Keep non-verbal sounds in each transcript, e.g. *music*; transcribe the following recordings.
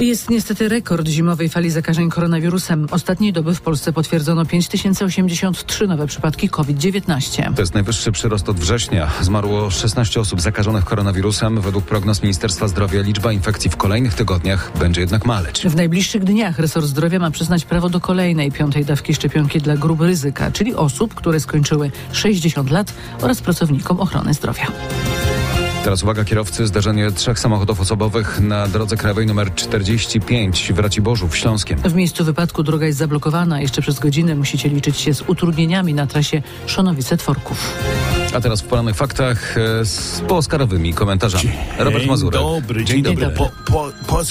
Jest niestety rekord zimowej fali zakażeń koronawirusem. Ostatniej doby w Polsce potwierdzono 5083 nowe przypadki COVID-19. To jest najwyższy przyrost od września. Zmarło 16 osób zakażonych koronawirusem. Według prognoz Ministerstwa Zdrowia liczba infekcji w kolejnych tygodniach będzie jednak maleć. W najbliższych dniach resort zdrowia ma przyznać prawo do kolejnej piątej dawki szczepionki dla grup ryzyka, czyli osób, które skończyły 60 lat oraz pracownikom ochrony zdrowia. Teraz uwaga kierowcy, zdarzenie trzech samochodów osobowych na drodze krajowej nr 45 w Raciborzów Śląskiem. W miejscu wypadku droga jest zablokowana. Jeszcze przez godzinę musicie liczyć się z utrudnieniami na trasie Szonowice-Tworków. A teraz w poranych faktach e, z pooskarowymi komentarzami. Robert Mazurek. Dobry, dzień, Dzień dobry. dobry. Po, po,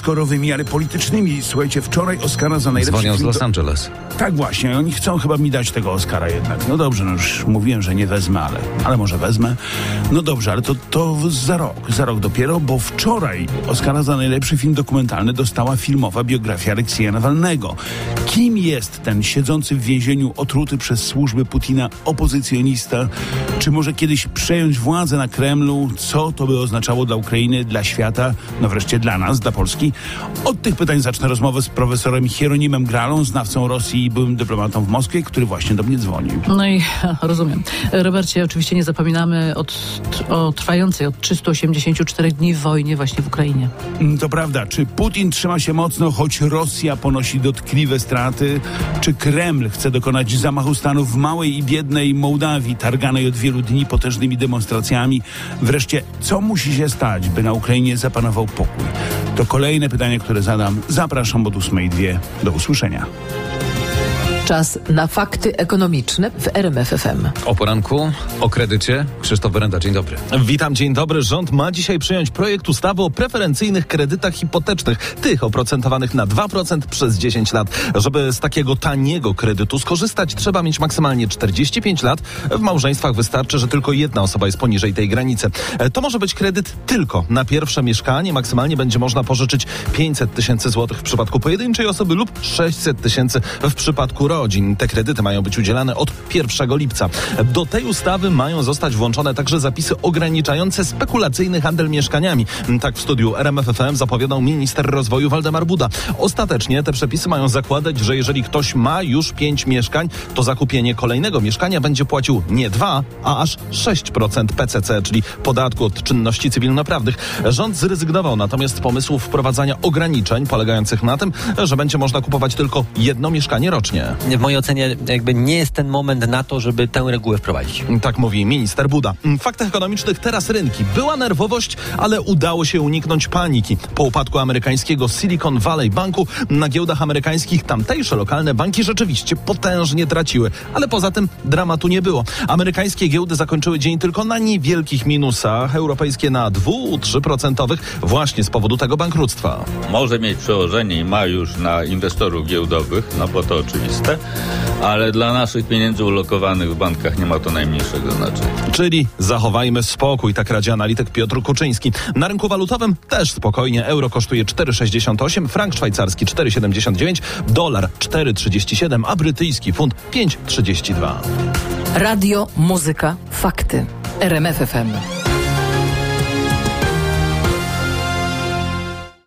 ale politycznymi. Słuchajcie, wczoraj Oscara za najlepszy Dzwonią z film Los Angeles. Tak właśnie, oni chcą chyba mi dać tego Oscara jednak. No dobrze, no już mówiłem, że nie wezmę, ale, ale może wezmę. No dobrze, ale to, to za rok, za rok dopiero, bo wczoraj Oscara za najlepszy film dokumentalny dostała filmowa biografia Aleksieja Nawalnego. Kim jest ten siedzący w więzieniu otruty przez służby Putina opozycjonista? Czy może kiedyś przejąć władzę na Kremlu? Co to by oznaczało dla Ukrainy, dla świata, no wreszcie dla nas, dla Polski? Od tych pytań zacznę rozmowę z profesorem Hieronimem Gralą, znawcą Rosji i byłym dyplomatą w Moskwie, który właśnie do mnie dzwonił. No i *laughs* rozumiem. Robercie, oczywiście nie zapominamy od, o trwającej od 384 dni wojnie właśnie w Ukrainie. Mm, To prawda, czy Putin trzyma się mocno, choć Rosja ponosi dotkliwe straty? Czy Kreml chce dokonać zamachu stanu w małej i biednej Mołdawii, targanej od wielu dni potężnymi demonstracjami? Wreszcie, co musi się stać, by na Ukrainie zapanował pokój? To kolejne pytanie, które zadam. Zapraszam od 8.02. Do usłyszenia. Czas na fakty ekonomiczne w RMFFM. O poranku, o kredycie. Krzysztof Berenda, dzień dobry. Witam, dzień dobry. Rząd ma dzisiaj przyjąć projekt ustawy o preferencyjnych kredytach hipotecznych, tych oprocentowanych na 2% przez 10 lat. Żeby z takiego taniego kredytu skorzystać, trzeba mieć maksymalnie 45 lat. W małżeństwach wystarczy, że tylko jedna osoba jest poniżej tej granicy. E, To może być kredyt tylko na pierwsze mieszkanie. Maksymalnie będzie można pożyczyć 500 tysięcy złotych w przypadku pojedynczej osoby lub 600 tysięcy w przypadku rodzin. Te kredyty mają być udzielane od 1 lipca. Do tej ustawy mają zostać włączone także zapisy ograniczające spekulacyjny handel mieszkaniami. Tak w studiu RMFFM zapowiadał minister rozwoju Waldemar Buda. Ostatecznie te przepisy mają zakładać, że jeżeli ktoś ma już 5 mieszkań, to za kupienie kolejnego mieszkania będzie płacił nie 2, a aż 6% PCC, czyli podatku od czynności cywilnoprawnych. Rząd zrezygnował natomiast pomysłu wprowadzania ograniczeń polegających na tym, że będzie można kupować tylko jedno mieszkanie rocznie. W mojej ocenie jakby nie jest ten moment na to, żeby tę regułę wprowadzić. Tak mówi minister Buda. W faktach ekonomicznych teraz rynki. Była nerwowość, ale udało się uniknąć paniki. Po upadku amerykańskiego Silicon Valley Banku na giełdach amerykańskich tamtejsze lokalne banki rzeczywiście potężnie traciły. Ale poza tym dramatu nie było. Amerykańskie giełdy zakończyły dzień tylko na niewielkich minusach, europejskie na 2-3% właśnie z powodu tego bankructwa. może mieć przełożenie i ma już na inwestorów giełdowych, no bo to oczywiste, ale dla naszych pieniędzy ulokowanych w bankach nie ma to najmniejszego znaczenia. Czyli zachowajmy spokój, tak radzi analityk Piotr Kuczyński. Na rynku walutowym też spokojnie. Euro kosztuje 4,68, frank szwajcarski 4,79, dolar 4,37, a brytyjski funt 5,32. Radio, muzyka, fakty. RMFFM.